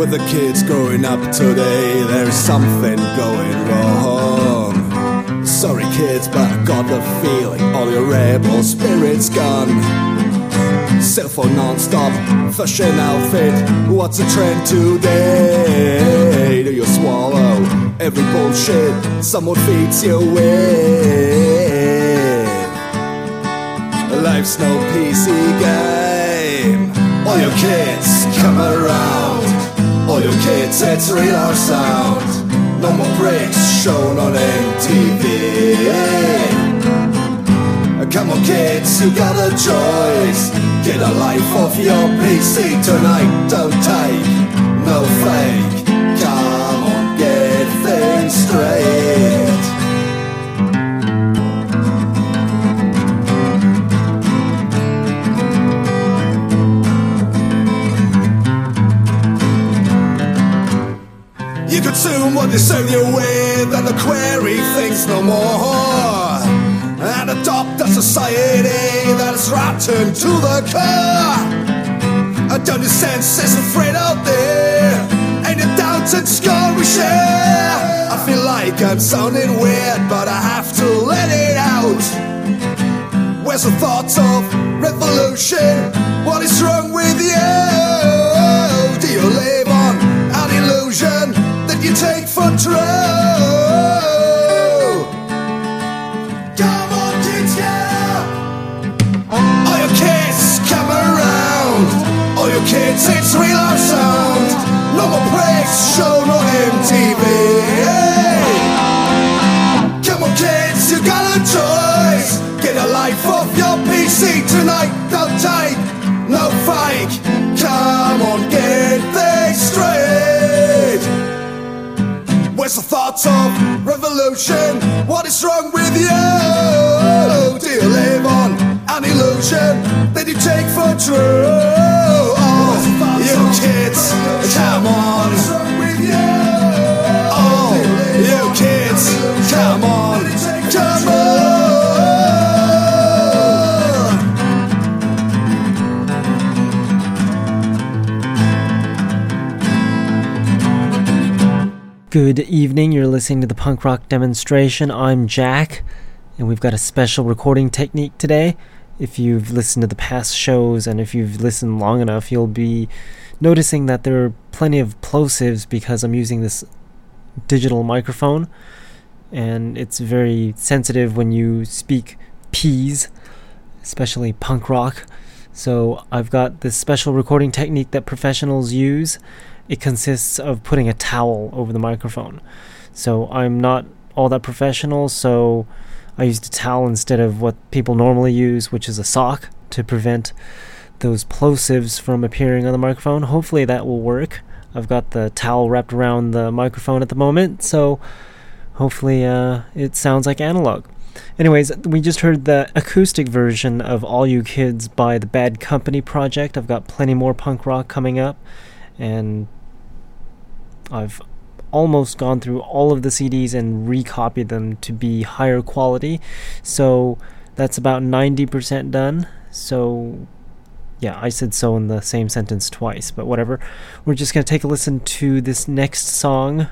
With the kids growing up today, there's something going wrong. Sorry, kids, but I got the feeling all your rebel spirit's gone. Cell phone non-stop, fashion outfit. What's the trend today? Do you swallow every bullshit someone feeds you with? Life's no PC game. All your kids come around. Your kids, it's real our sound. No more breaks shown on MTV. Come on, kids, you got a choice. Get a life off your PC tonight. Don't take no fake. Come on, get things straight. They serve you with, and the query thinks no more. And adopt a society that is rotten to the core. I don't your senses afraid out there. Ain't it doubts and score we share? I feel like I'm sounding weird, but I have to let it out. Where's the thoughts of revolution? What is wrong with you? Choice. Get a life off your PC tonight. Don't take no fake. Come on, get things straight. Where's the thoughts of revolution? What is wrong with you? Do you live on an illusion that you take for true? Oh, you kids, come on. Good evening. You're listening to the punk rock demonstration. I'm Jack, and we've got a special recording technique today. If you've listened to the past shows and if you've listened long enough, you'll be noticing that there are plenty of plosives because I'm using this digital microphone, and it's very sensitive when you speak P's, especially punk rock. So I've got this special recording technique that professionals use. It consists of putting a towel over the microphone. So I'm not all that professional, so I used a towel instead of what people normally use, which is a sock, to prevent those plosives from appearing on the microphone. Hopefully that will work. I've got the towel wrapped around the microphone at the moment, so hopefully uh, it sounds like analog. Anyways, we just heard the acoustic version of All You Kids by the Bad Company Project. I've got plenty more punk rock coming up, and I've almost gone through all of the CDs and recopied them to be higher quality. So that's about 90% done. So yeah, I said so in the same sentence twice, but whatever. We're just going to take a listen to this next song.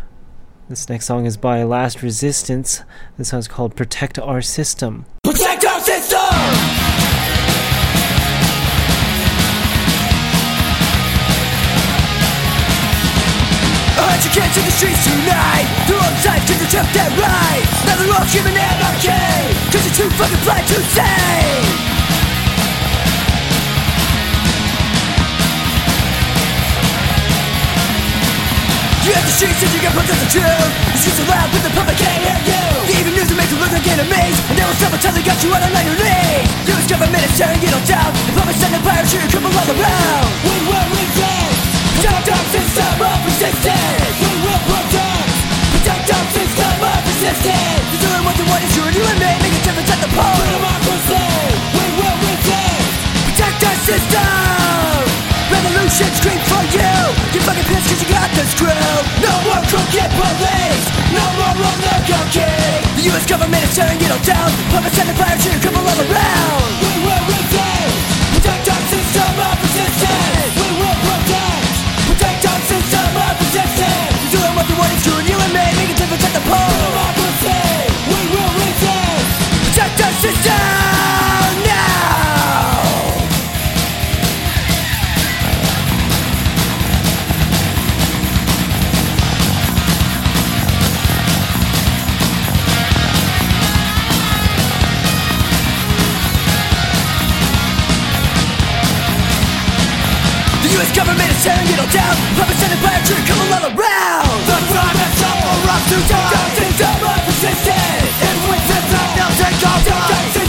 This next song is by Last Resistance. This song's called Protect Our System. Protect our system! Kids in the streets tonight. They're all time to attempt their rights Now they're all screaming anarchy Cause you're too fucking blind to see You have the streets and you get protest the truth. The streets are loud but the public can't hear you. The evening news will make you look like enemies. And they will stop until they got you out on your knees US government is tearing it all down The public sending fire shooting cripple all around. We will resist You and the Puppets fire to cripple all around. We will resist. Protect our system of resistance system! Down. Puppets and the fire tree come all around. The crime has come for us to die The system of resistance In which the time now take The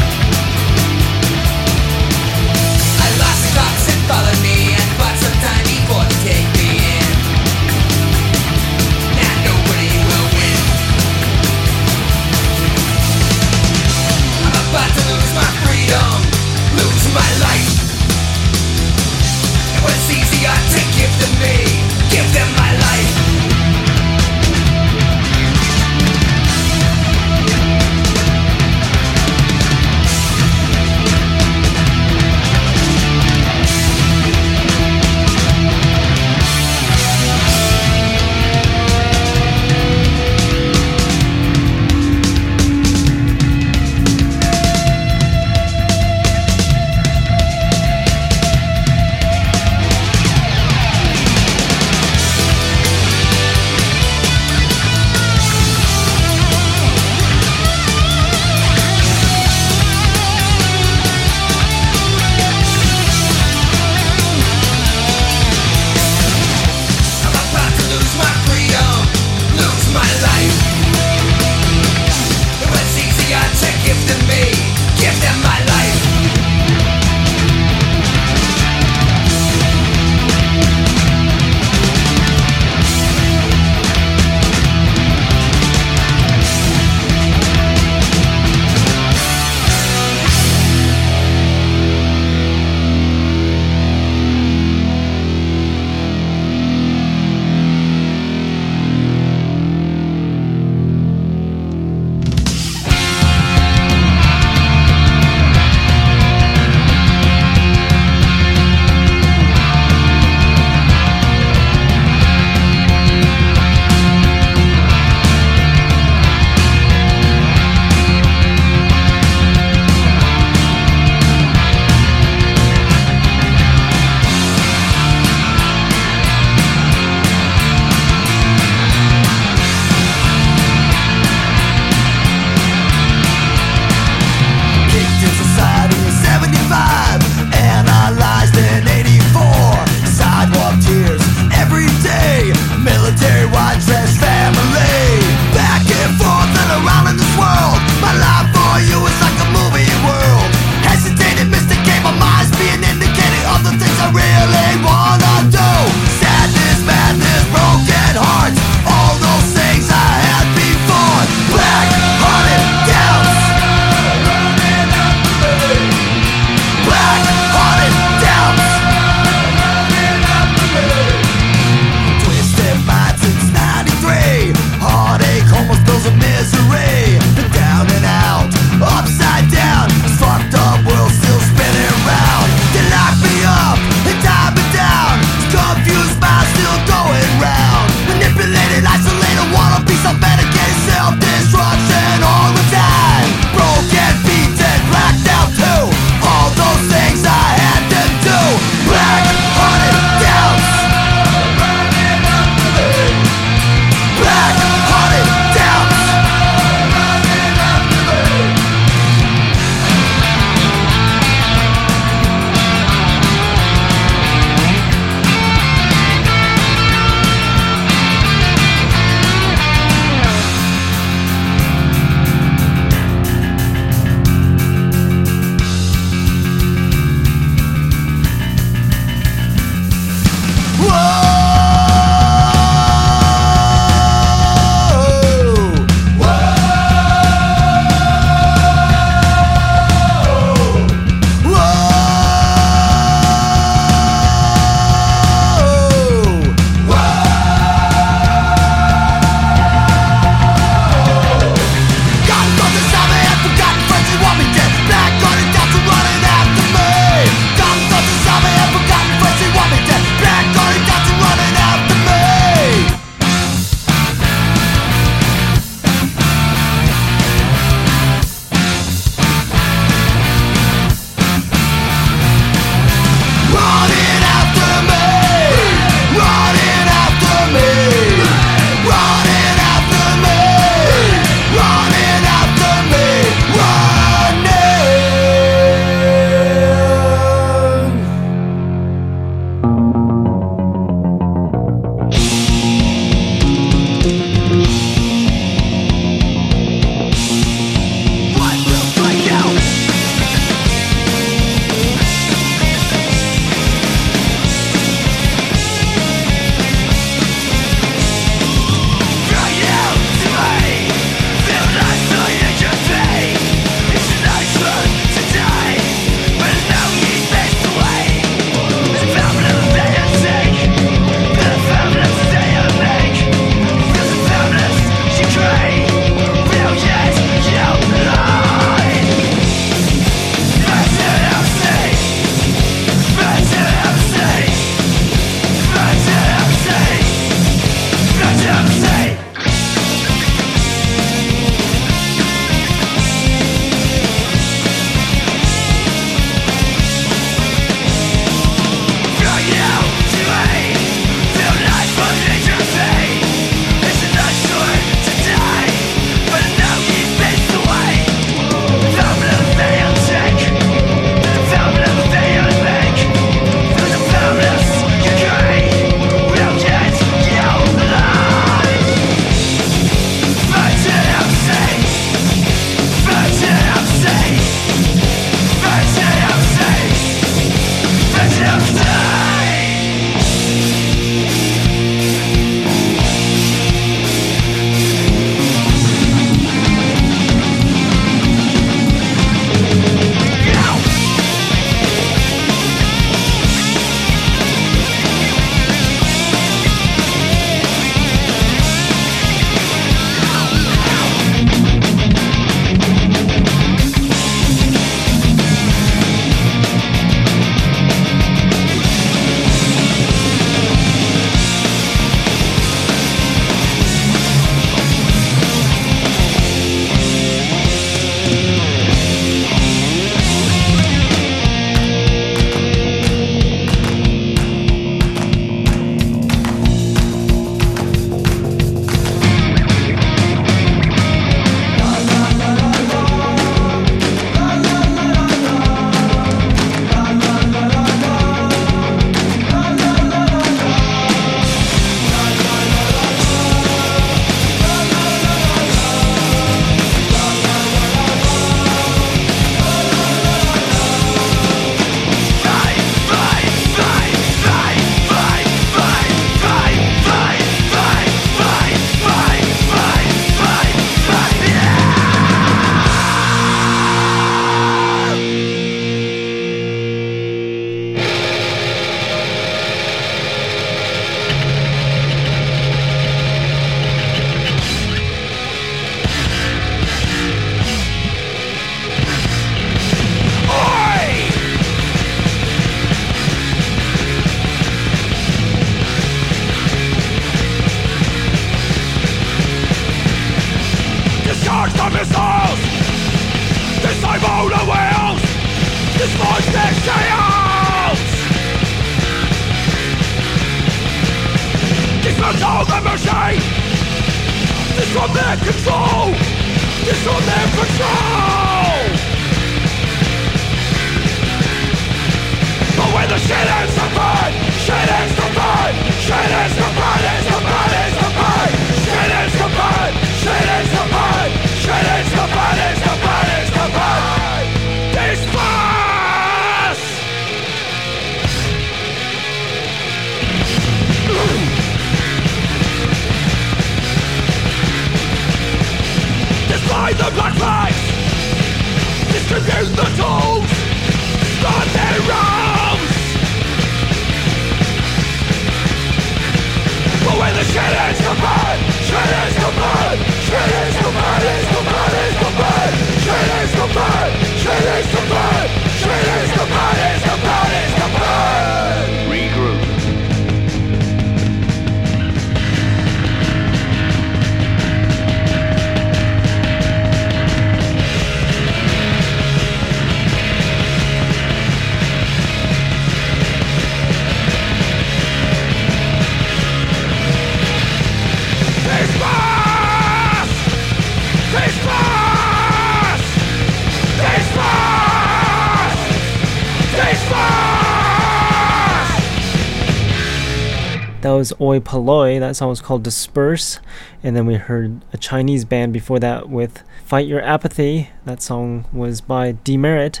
was Oi Polloi. That song was called Disperse. And then we heard a Chinese band before that with Fight Your Apathy. That song was by Demerit.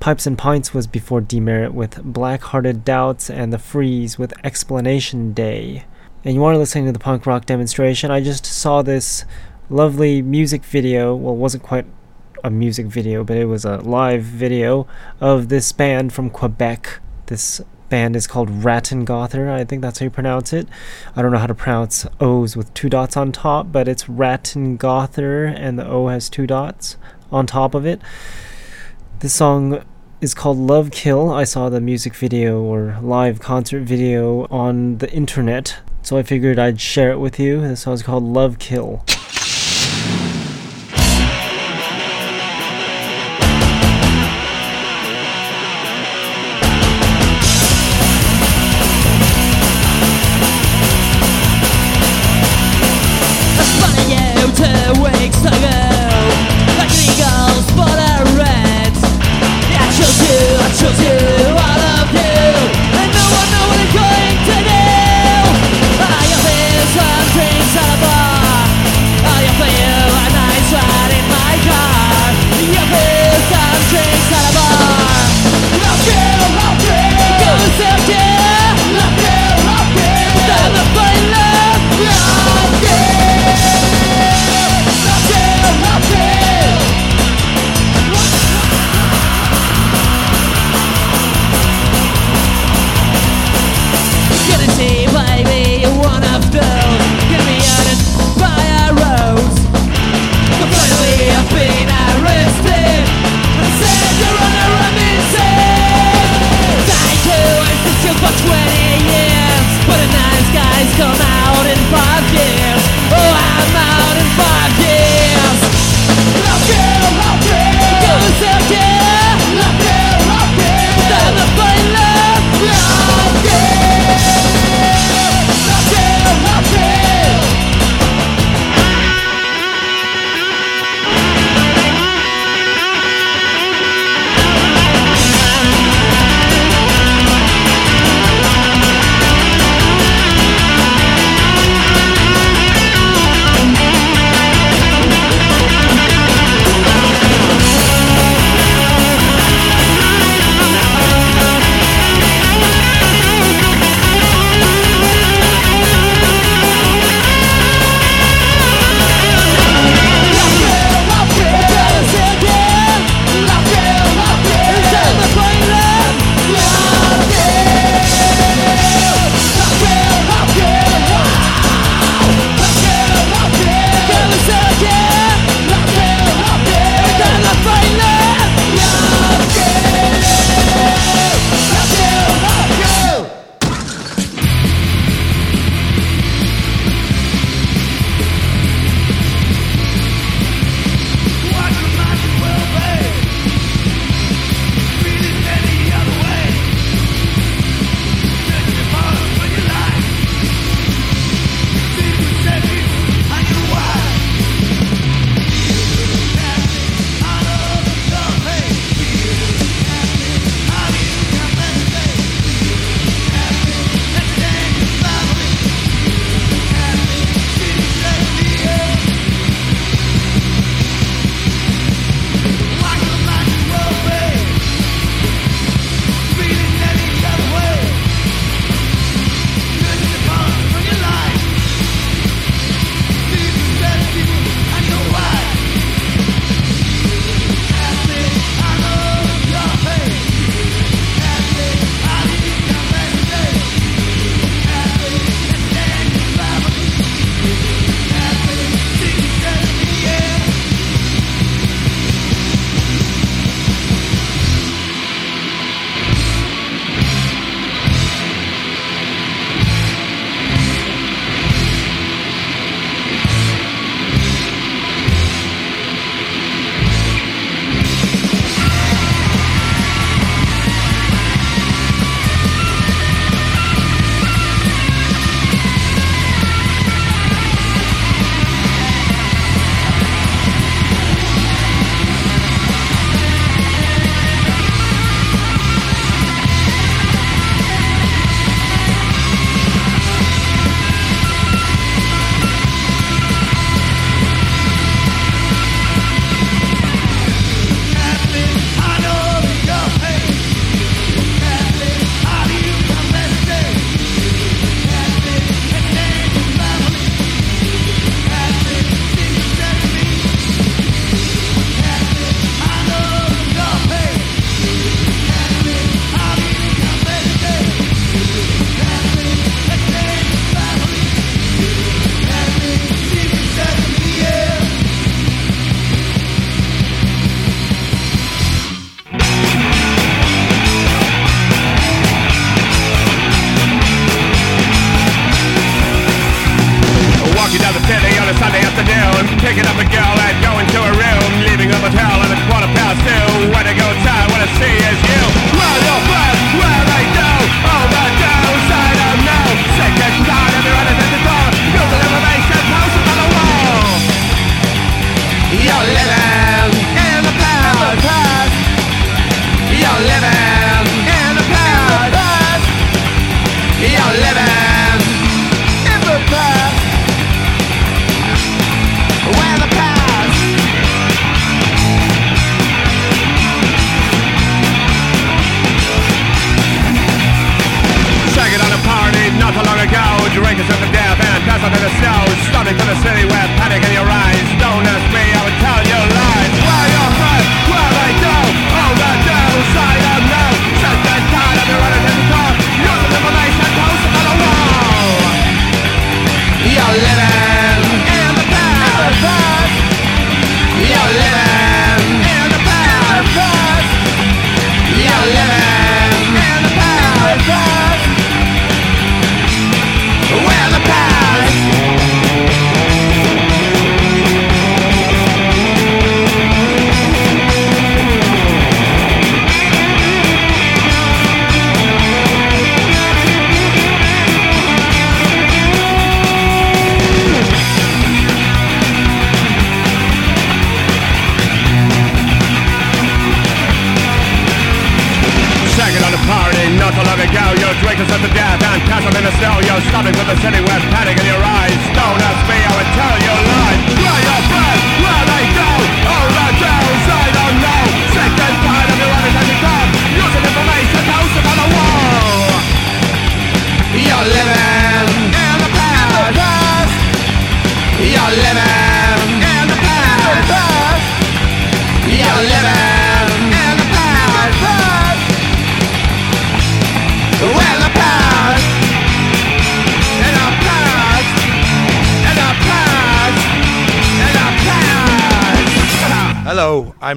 Pipes and Pints was before Demerit with Black Hearted Doubts and The Freeze with Explanation Day. And you are listening to the punk rock demonstration. I just saw this lovely music video. Well, it wasn't quite a music video, but it was a live video of this band from Quebec. This band is called Rattengother. I think that's how you pronounce it. I don't know how to pronounce O's with two dots on top, but it's Rattengother, and the O has two dots on top of it. This song is called Love Kill. I saw the music video or live concert video on the internet, so I figured I'd share it with you. This song is called Love Kill.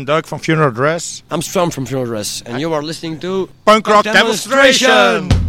I'm Doug from Funeral Dress. I'm Strom from Funeral Dress, and you are listening to Punk Rock, Rock Demonstration. Demonstration.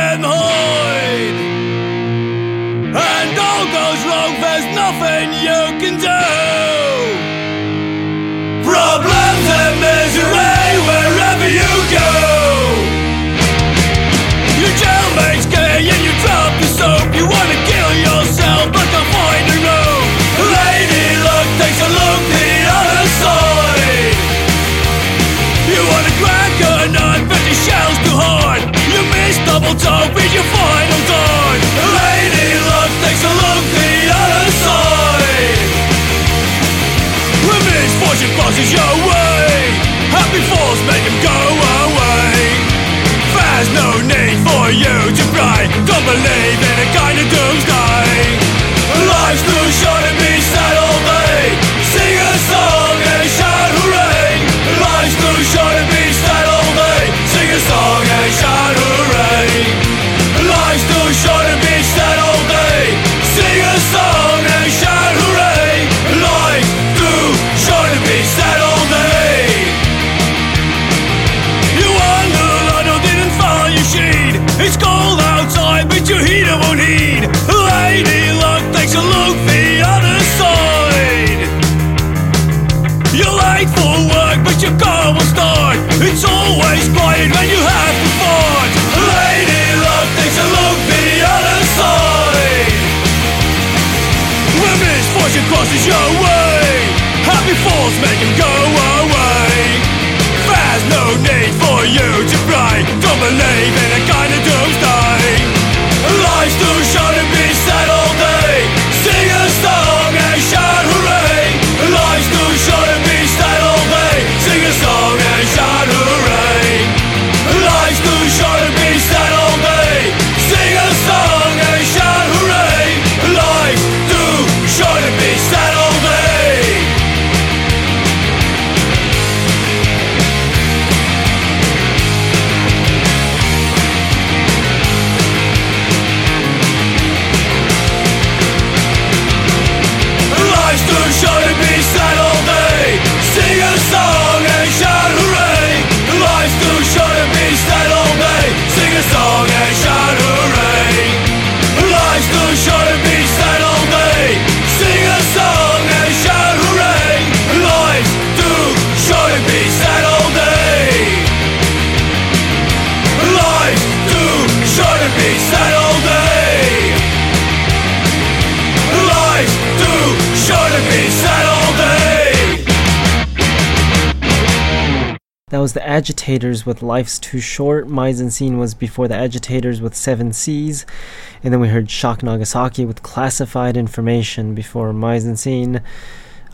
William Hoyd. And all goes wrong, there's nothing you can do. will die with your final die Lady luck takes a look the other side. When misfortune passes your way. Happy falls make them go away. There's no need for you to pray Don't believe in a kind of doomsday. Life's too short. Crosses your way. Happy fools make him go away. There's no need for you to pray, Don't believe in a kind of doomsday Life's too short was the Agitators with Life's Too Short. Scene was before the Agitators with Seven Seas. And then we heard Shock Nagasaki with Classified Information before Scene.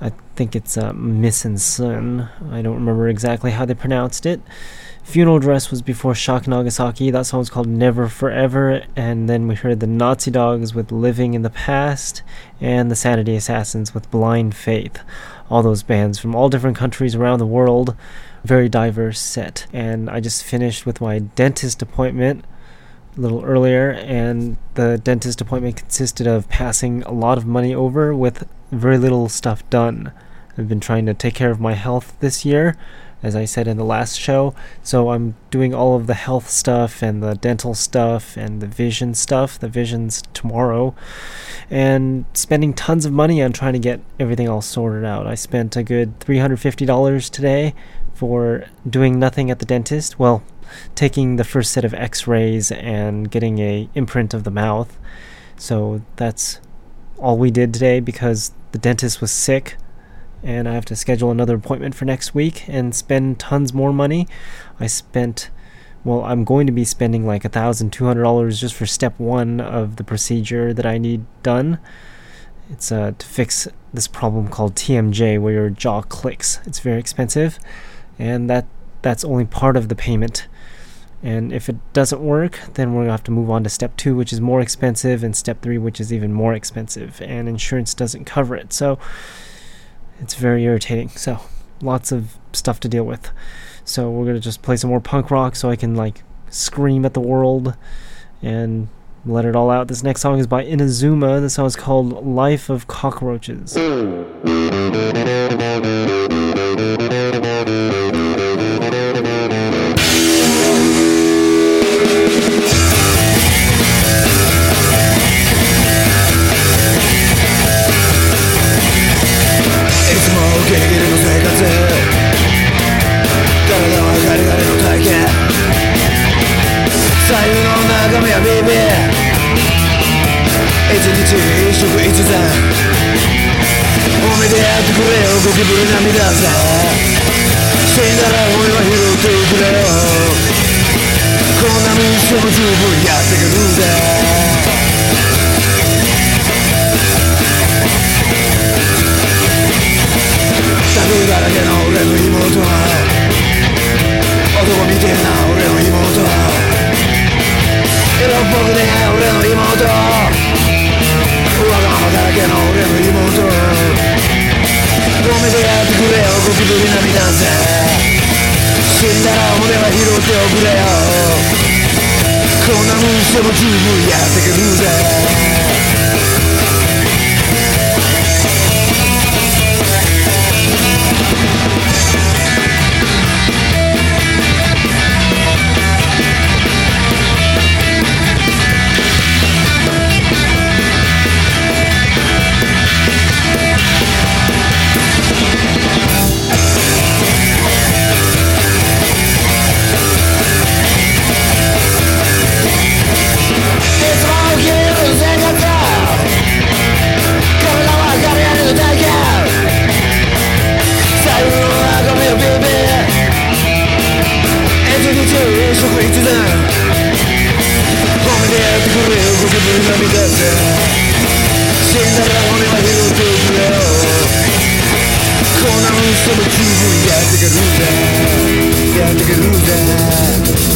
I think it's uh, Missin Sun. I don't remember exactly how they pronounced it. Funeral Dress was before Shock Nagasaki. That song was called Never Forever. And then we heard the Nazi Dogs with Living in the Past and the Sanity Assassins with Blind Faith. All those bands from all different countries around the world. Very diverse set. And I just finished with my dentist appointment a little earlier, and the dentist appointment consisted of passing a lot of money over with very little stuff done. I've been trying to take care of my health this year, as I said in the last show, so I'm doing all of the health stuff and the dental stuff and the vision stuff. The vision's tomorrow, and spending tons of money on trying to get everything all sorted out. I spent a good $350 today for doing nothing at the dentist. Well, taking the first set of x-rays and getting a imprint of the mouth. So that's all we did today because the dentist was sick and I have to schedule another appointment for next week and spend tons more money. I spent well, I'm going to be spending like $1,200 just for step one of the procedure that I need done. It's uh, to fix this problem called TMJ where your jaw clicks. It's very expensive, and that that's only part of the payment. And if it doesn't work, then we're going to have to move on to step two, which is more expensive, and step three, which is even more expensive. And insurance doesn't cover it. So it's very irritating. So lots of stuff to deal with. So we're going to just play some more punk rock so I can like scream at the world and let it all out. This next song is by Inazuma. The song is called Life of Cockroaches. Mm. 一日一食一膳おめでやってくれよゴキブリ涙さ死んだら俺は拾ってくれよこんなミッも十分やってくるんだタグだらけの俺の妹は男みてえな俺の妹は色っぽくね俺の妹けの俺の妹ごめんとやってくれよゴキブリ涙みな死んだら俺は拾っておくれよこん。なもんしても十分やってくるぜ命は植物だ褒めてやってくれよご自分の身だって死んだら俺は拾ってくれよこんな嘘も十分やってくるぜやってくるぜ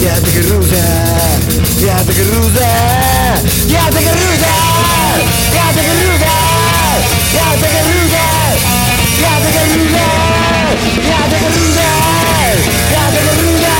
やってくるぜやってくるぜやってくるぜやってくるぜやってくるぜやってくるぜやってくるぜやってくるぜ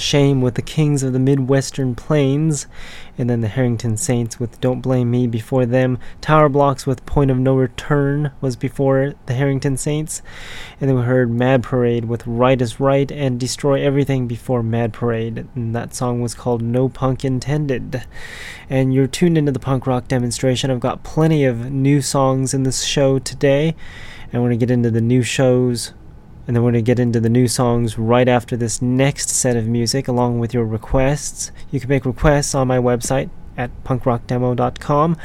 Shame with the Kings of the Midwestern Plains, and then the Harrington Saints with Don't Blame Me before them. Tower Blocks with Point of No Return was before the Harrington Saints, and then we heard Mad Parade with Right is Right and Destroy Everything before Mad Parade, and that song was called No Punk Intended. And you're tuned into the punk rock demonstration. I've got plenty of new songs in this show today, and we're going to get into the new shows and then we're going to get into the new songs right after this next set of music, along with your requests. You can make requests on my website at punkrockdemo.com,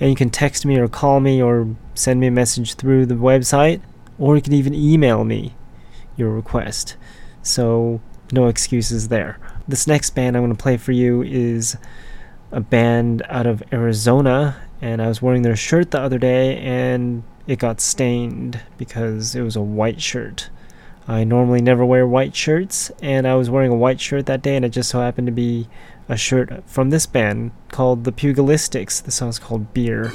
and you can text me or call me or send me a message through the website, or you can even email me your request. So, no excuses there. This next band I'm going to play for you is a band out of Arizona, and I was wearing their shirt the other day, and it got stained because it was a white shirt. I normally never wear white shirts, and I was wearing a white shirt that day, and it just so happened to be a shirt from this band called The Pugilistics. The song's called Beer.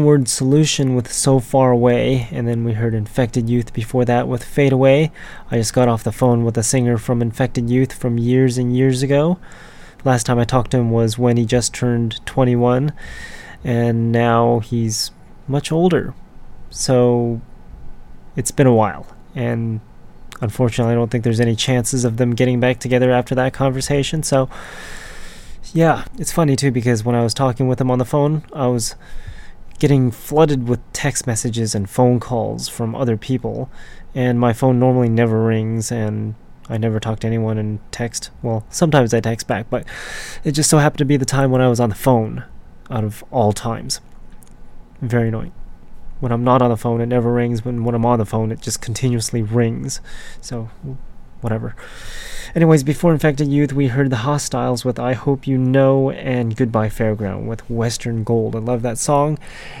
Word Solution with So Far Away, and then we heard Infected Youth before that with Fade Away. I just got off the phone with a singer from Infected Youth from years and years ago. Last time I talked to him was when he just turned 21, and now he's much older. So it's been a while, and unfortunately, I don't think there's any chances of them getting back together after that conversation. So, yeah, it's funny too because when I was talking with him on the phone, I was getting flooded with text messages and phone calls from other people, and my phone normally never rings, and I never talk to anyone in text. Well, sometimes I text back, but it just so happened to be the time when I was on the phone out of all times. Very annoying. When I'm not on the phone, it never rings. When when I'm on the phone, it just continuously rings. So, whatever. Anyways, before Infected Youth, we heard the Hostiles with I Hope You Know and Goodbye Fairground with Western Gold. I love that song.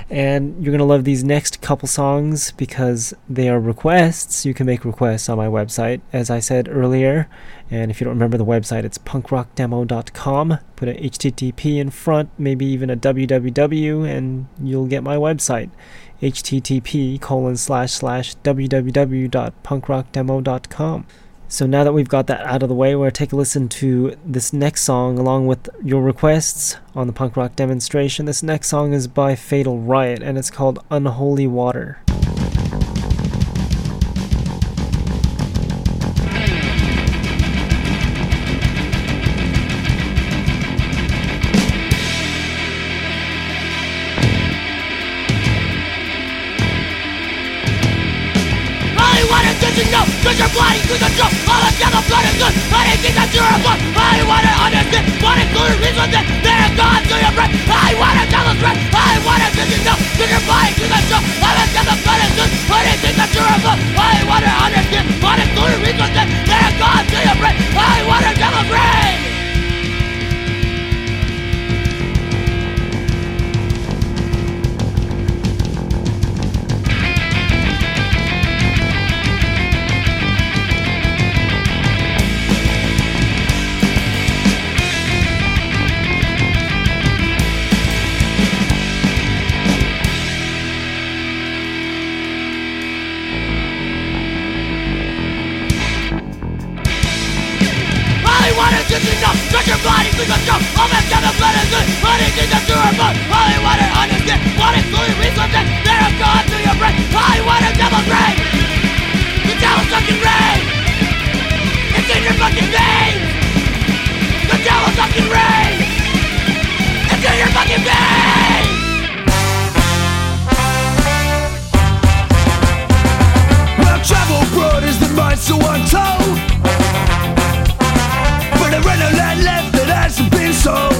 And you're going to love these next couple songs because they are requests. You can make requests on my website, as I said earlier. And if you don't remember the website, it's punkrockdemo.com. Put a HTTP in front, maybe even a www, and you'll get my website. http colon slash slash www.punkrockdemo.com. So now that we've got that out of the way, to take a listen to this next song along with your requests on the punk rock demonstration. This next song is by Fatal Riot and it's called Unholy Water. Holy water wanna understand What included reason that They're gone to your brain I wanna tell the threat I wanna did you know? You're blind to the truth. All of yellow blood is good Anything that you're above I wanna understand What included reason that They're gone to your brain I wanna tell the brain so untold But there ain't no land left that hasn't been sold.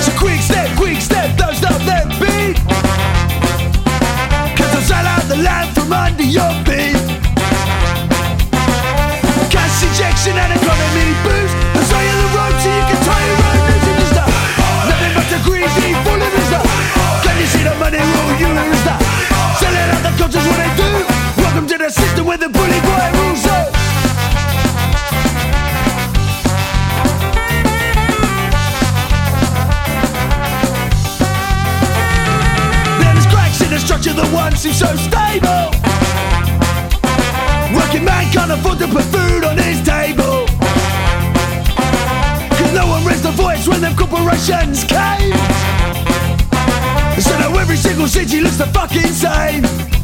So quick step, quick step, don't stop that beat. Cause I'll sell out the land from under your The system where the bully boy rules up. the structure that once seemed so stable. Working man can't afford to put food on his table. Cause no one raised a voice when them corporations came. So now every single city looks the fucking same.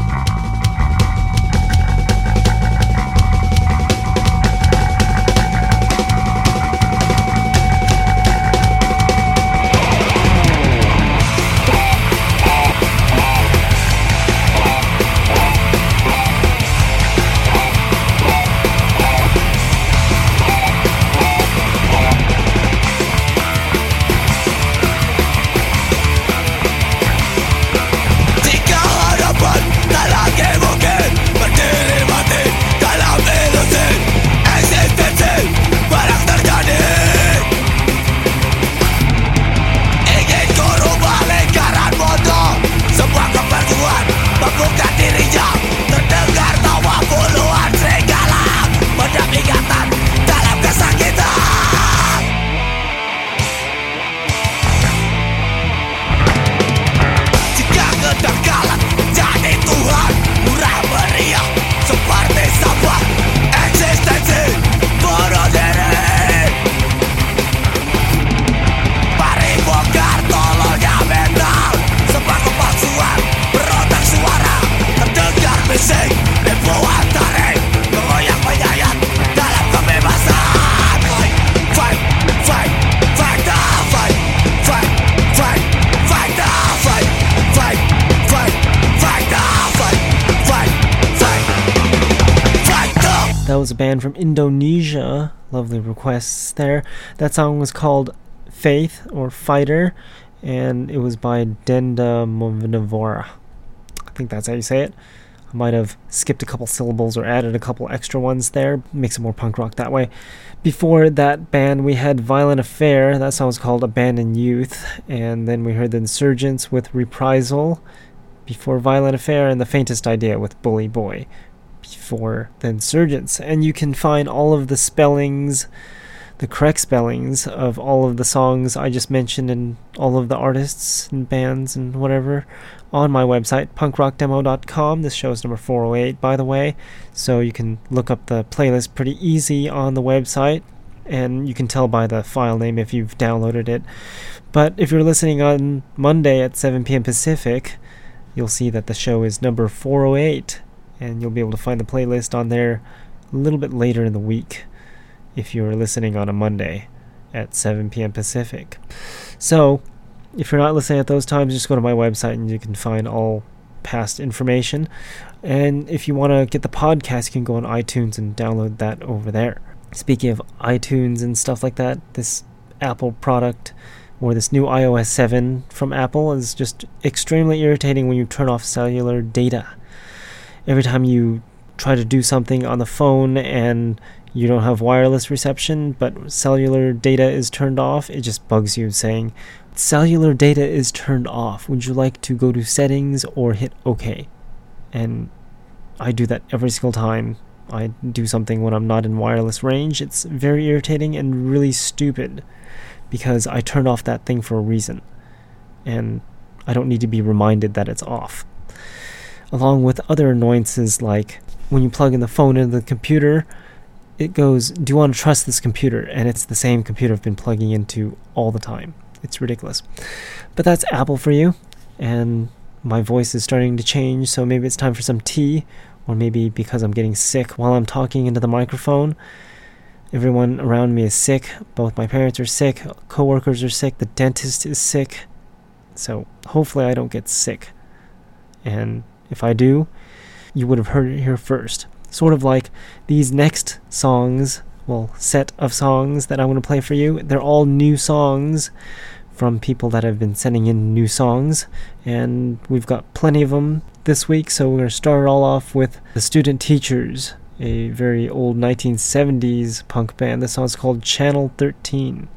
Was a band from Indonesia. Lovely requests there. That song was called Faith or Fighter, and it was by Denda. I think that's how you say it. I might have skipped a couple syllables or added a couple extra ones there. Makes it more punk rock that way. Before that band, we had Violent Affair. That song was called Abandoned Youth. And then we heard the Insurgents with Reprisal. Before Violent Affair and The Faintest Idea with Bully Boy before the insurgents and you can find all of the spellings the correct spellings of all of the songs i just mentioned and all of the artists and bands and whatever on my website punkrockdemo.com this show is number 408 by the way. So you can look up the playlist pretty easy on the website and you can tell by the file name if you've downloaded it. But if you're listening on monday at 7 p.m pacific you'll see that the show is number 408 and you'll be able to find the playlist on there a little bit later in the week if you're listening on a Monday at 7 p.m. Pacific. So, if you're not listening at those times, just go to my website and you can find all past information. And if you want to get the podcast, you can go on iTunes and download that over there. Speaking of iTunes and stuff like that, this Apple product or this new iOS 7 from Apple is just extremely irritating when you turn off cellular data every time you try to do something on the phone and you don't have wireless reception, but cellular data is turned off, it just bugs you saying, Cellular data is turned off. Would you like to go to settings or hit OK? And I do that every single time I do something when I'm not in wireless range. It's very irritating and really stupid because I turned off that thing for a reason. And I don't need to be reminded that it's off along with other annoyances like when you plug in the phone into the computer, it goes, Do you want to trust this computer? And it's the same computer I've been plugging into all the time. It's ridiculous. But that's Apple for you. And my voice is starting to change, so maybe it's time for some tea, or maybe because I'm getting sick while I'm talking into the microphone. Everyone around me is sick. Both my parents are sick, coworkers are sick, the dentist is sick. So hopefully I don't get sick. And if I do, you would have heard it here first. Sort of like these next songs, well, set of songs that I'm going to play for you. They're all new songs from people that have been sending in new songs, and we've got plenty of them this week. So we're going to start it all off with the Student Teachers, a very old 1970s punk band. This song's called Channel 13.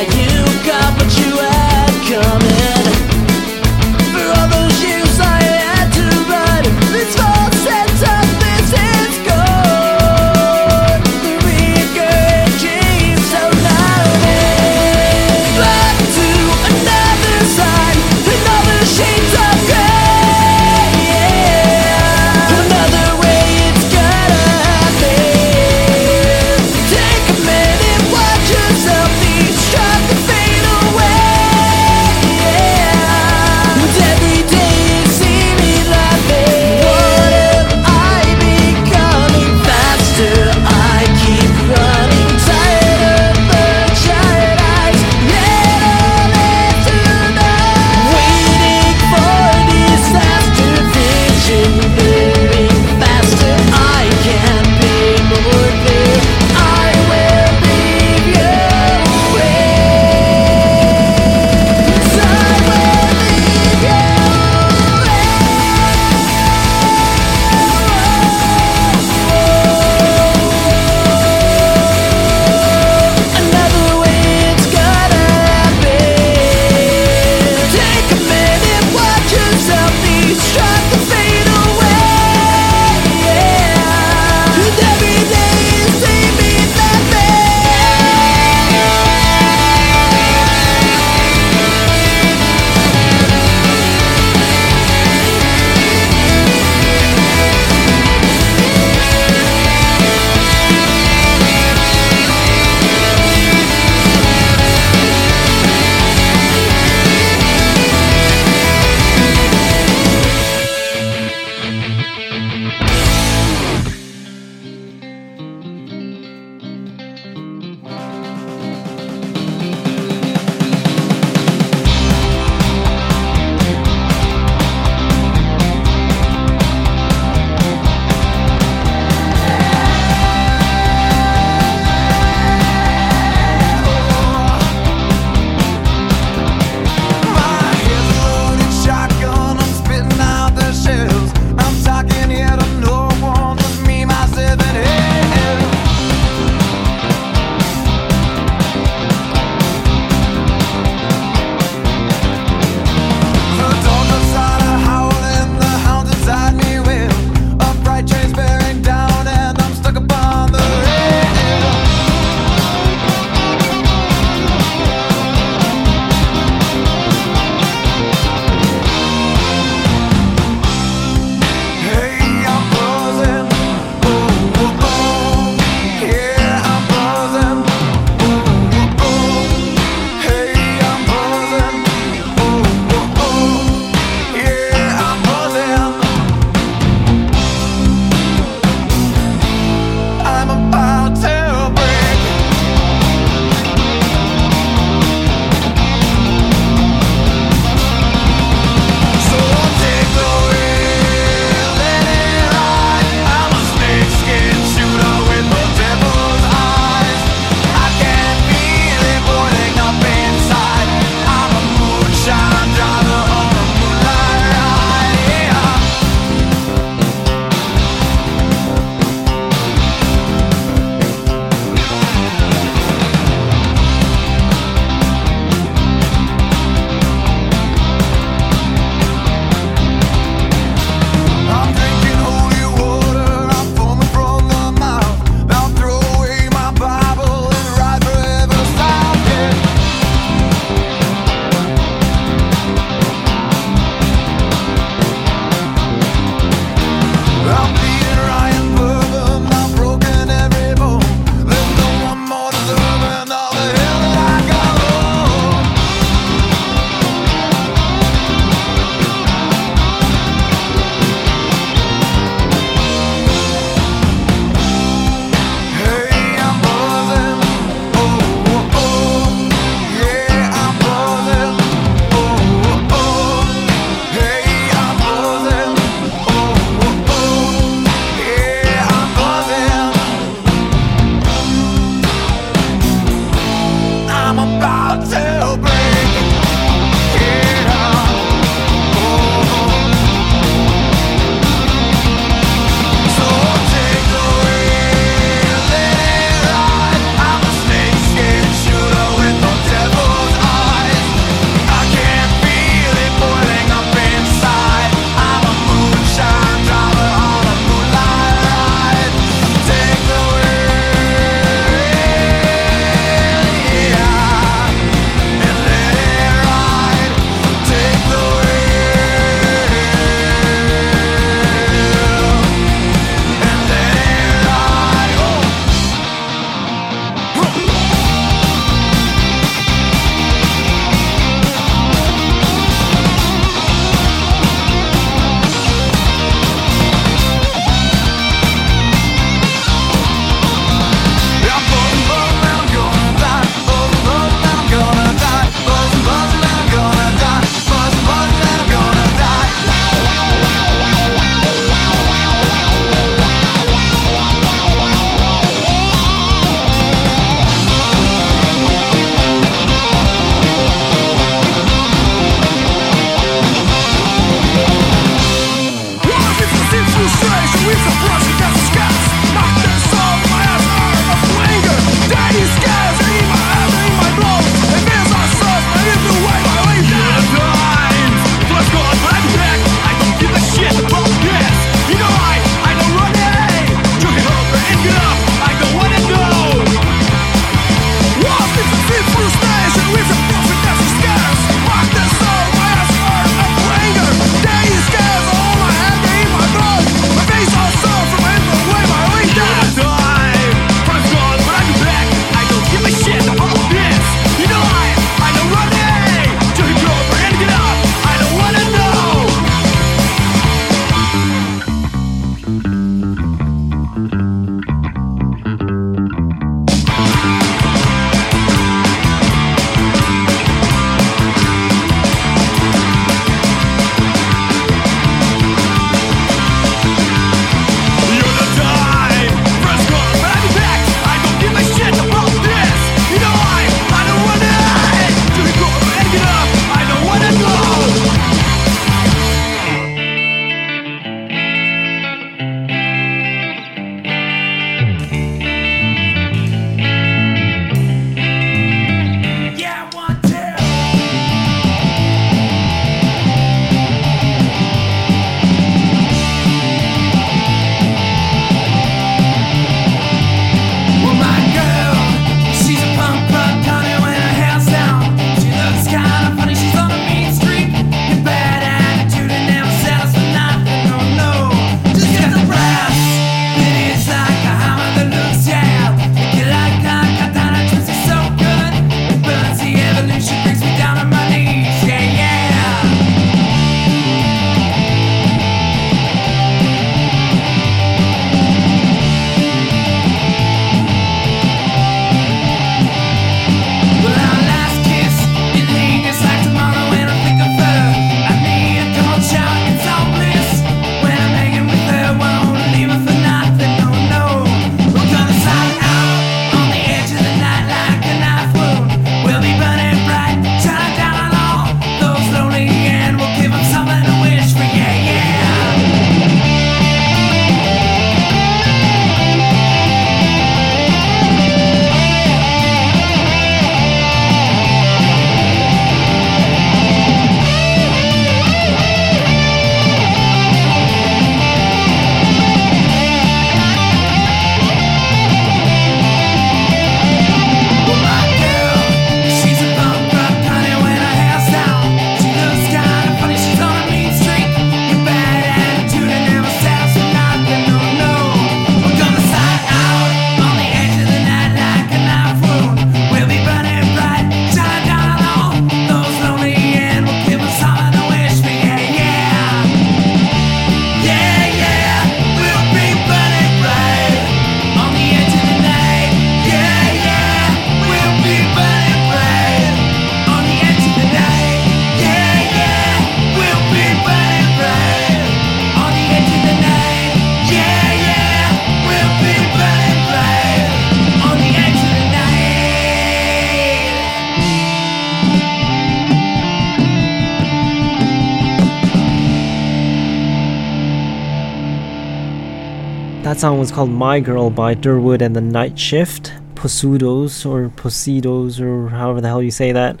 Was called My Girl by Durwood and the Night Shift. Posudos or Posidos or however the hell you say that.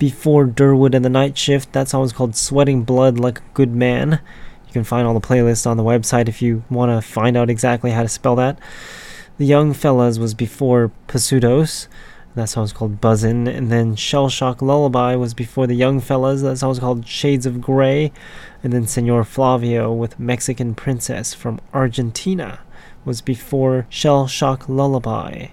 Before Durwood and the Night Shift, that song was called Sweating Blood Like a Good Man. You can find all the playlists on the website if you want to find out exactly how to spell that. The Young Fellas was before Posudos. That song was called Buzzin'. And then Shell Shock Lullaby was before the Young Fellas. That song was called Shades of Grey. And then Senor Flavio with Mexican Princess from Argentina was before Shell Shock Lullaby.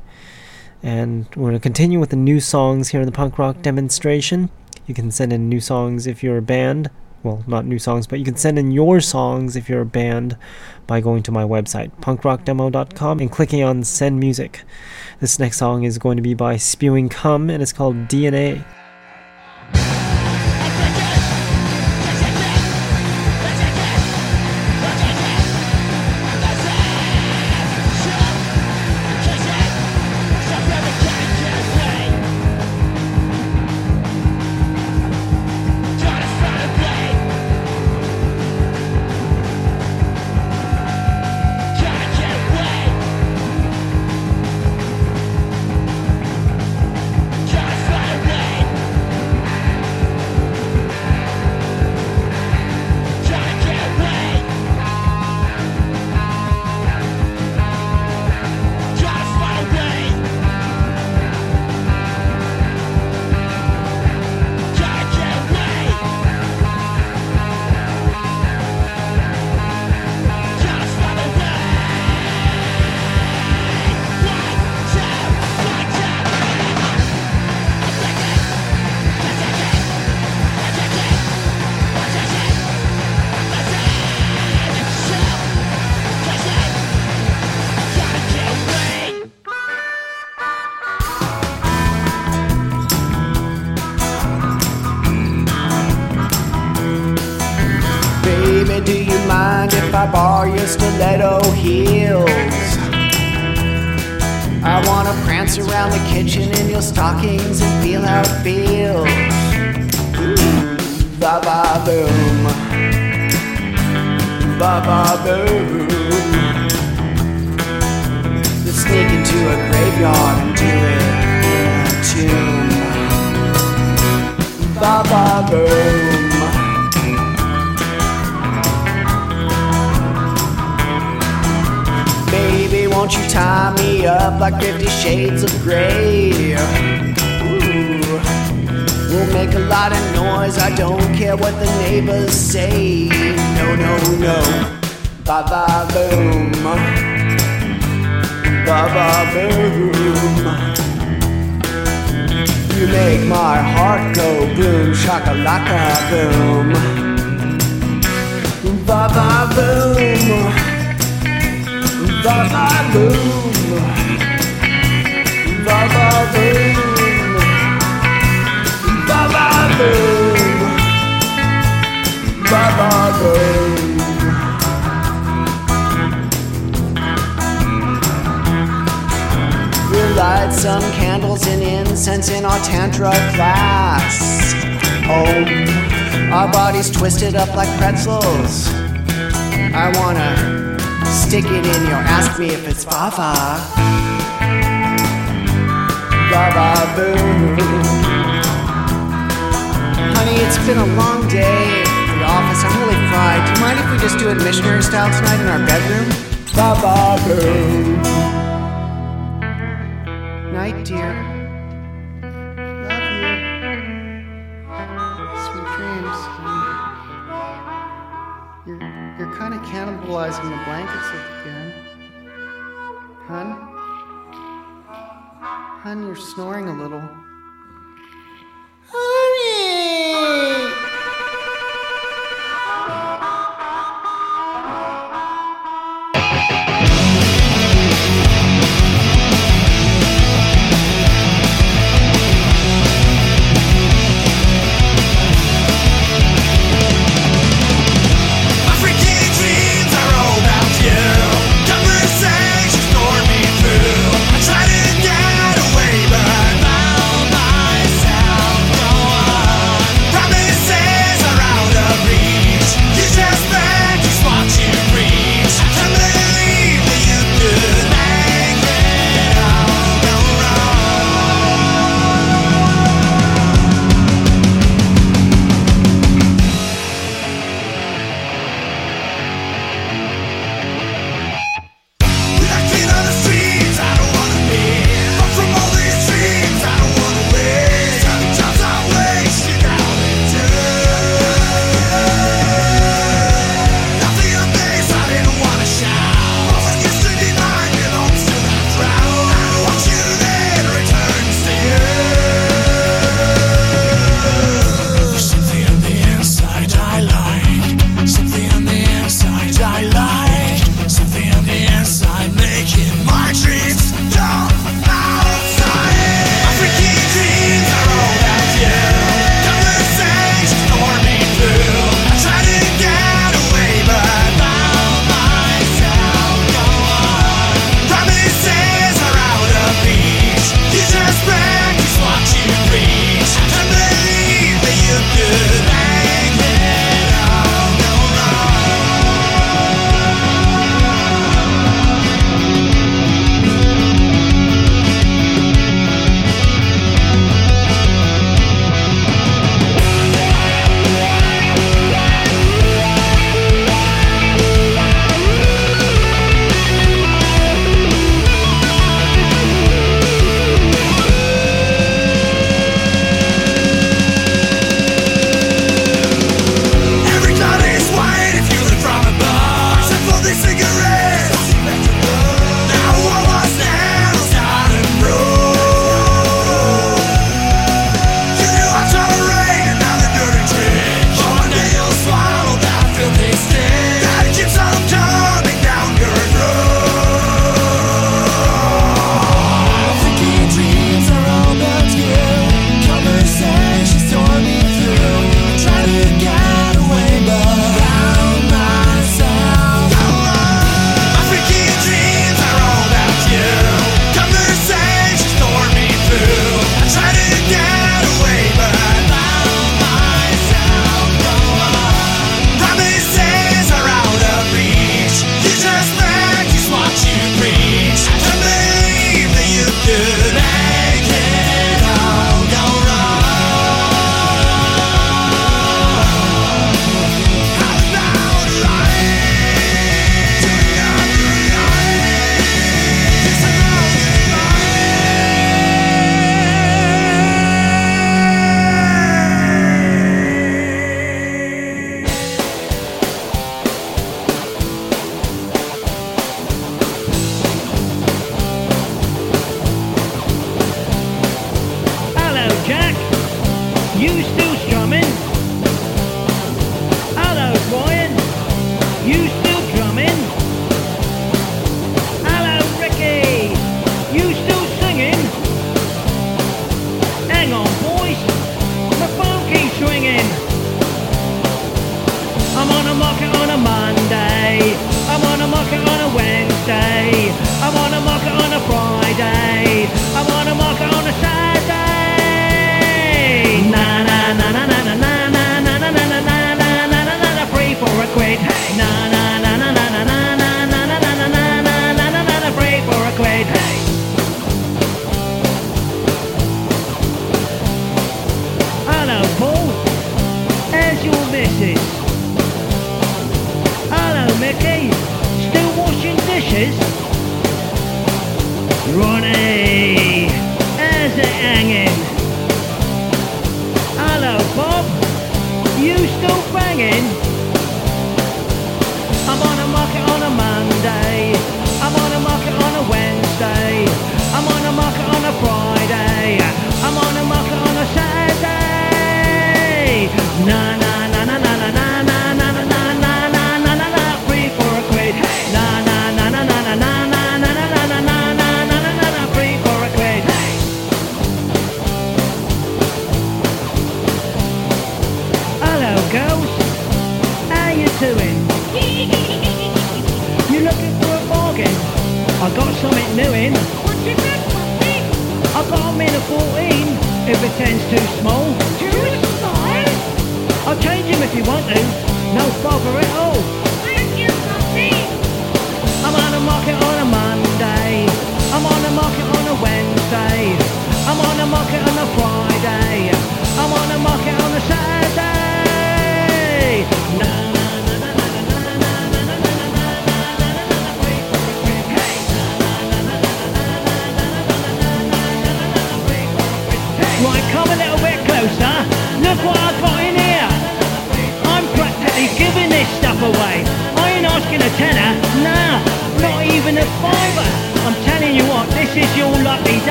And we're going to continue with the new songs here in the punk rock demonstration. You can send in new songs if you're a band. Well, not new songs, but you can send in your songs if you're a band by going to my website, punkrockdemo.com, and clicking on Send Music. This next song is going to be by Spewing Cum, and it's called DNA. You're, you're kind of cannibalizing the blankets again. Hun? Hun, you're snoring a little.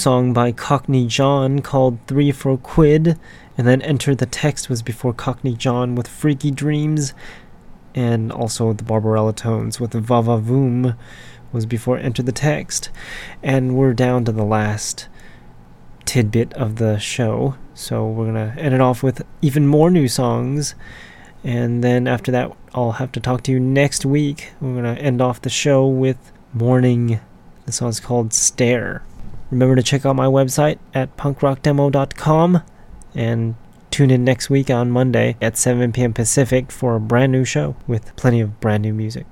song by Cockney John called Three for a Quid, and then Enter the Text was before Cockney John with Freaky Dreams, and also the Barbarella Tones with Vava Voom was before Enter the Text. And we're down to the last tidbit of the show, so we're gonna end it off with even more new songs. And then after that, I'll have to talk to you next week. We're gonna end off the show with Morning. The is called Stare. Remember to check out my website at punkrockdemo.com and tune in next week on Monday at 7 p.m. Pacific for a brand new show with plenty of brand new music.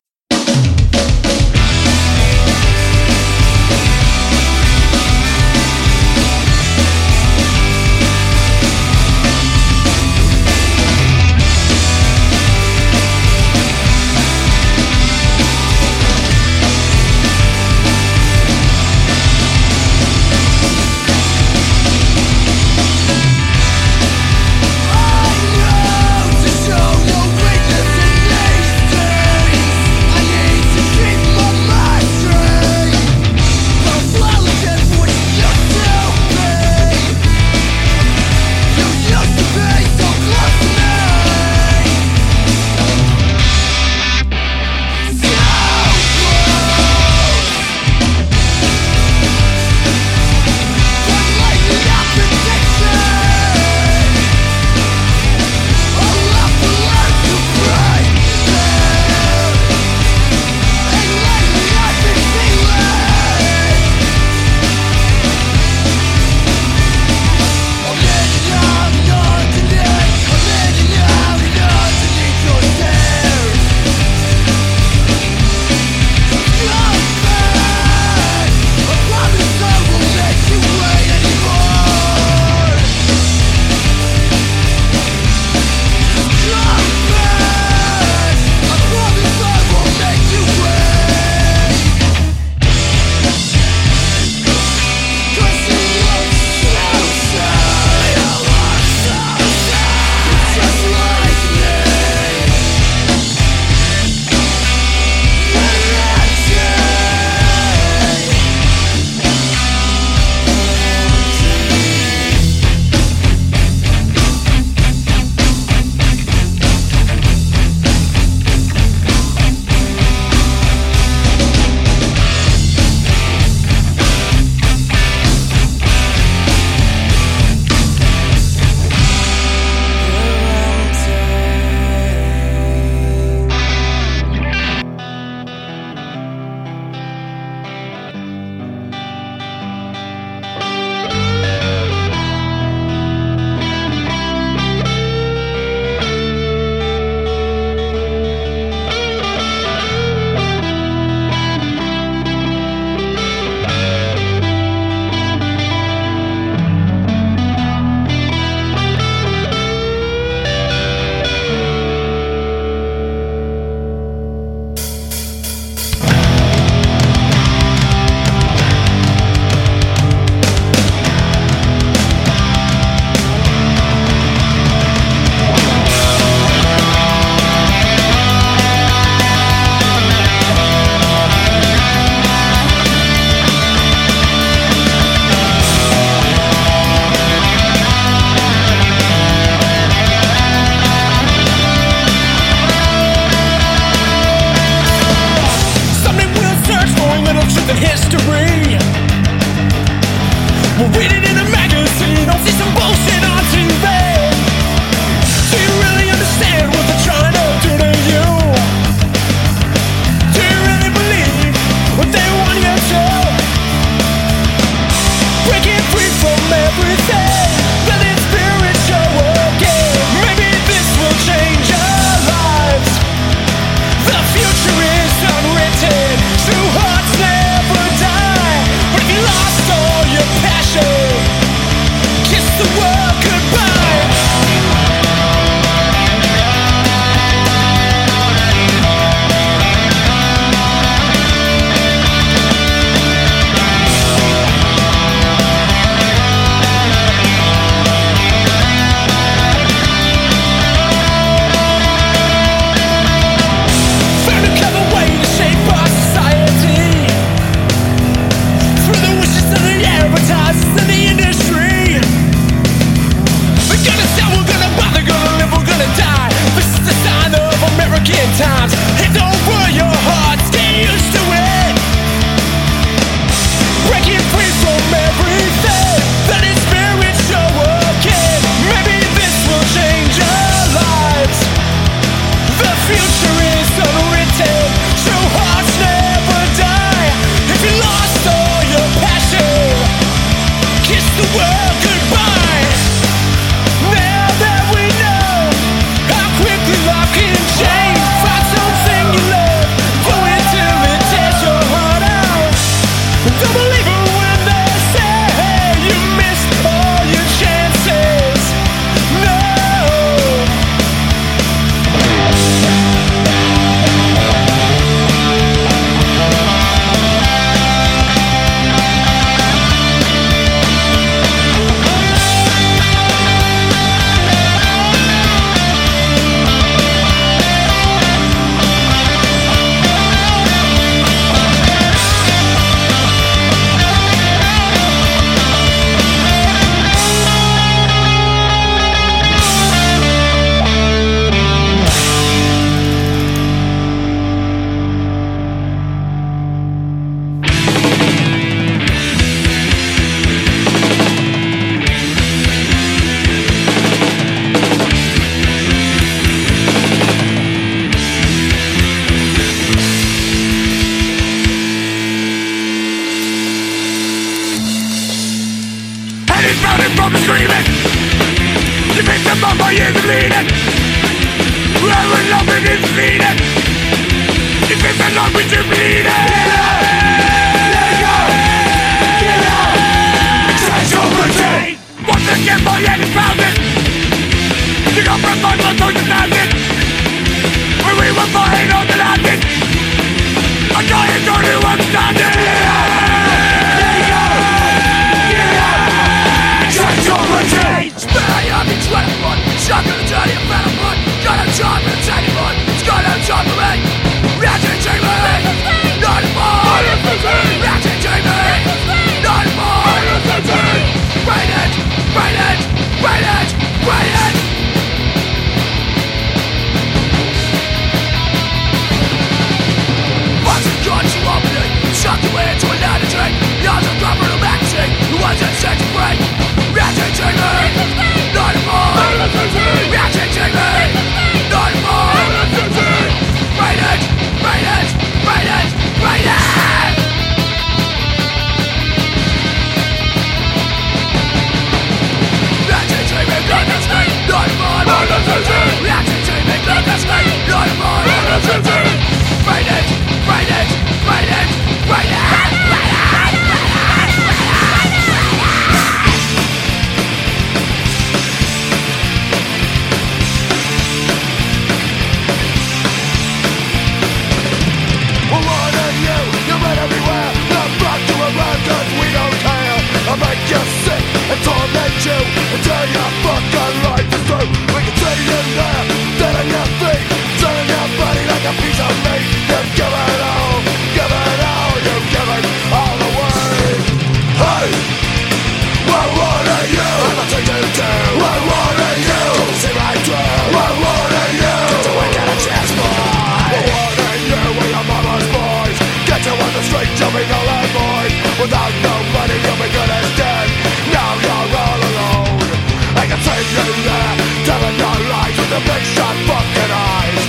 your big shot fucking eyes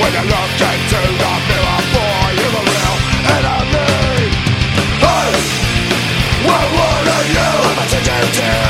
When you look into the mirror boy You're the real enemy Hey, where are you? What did you do?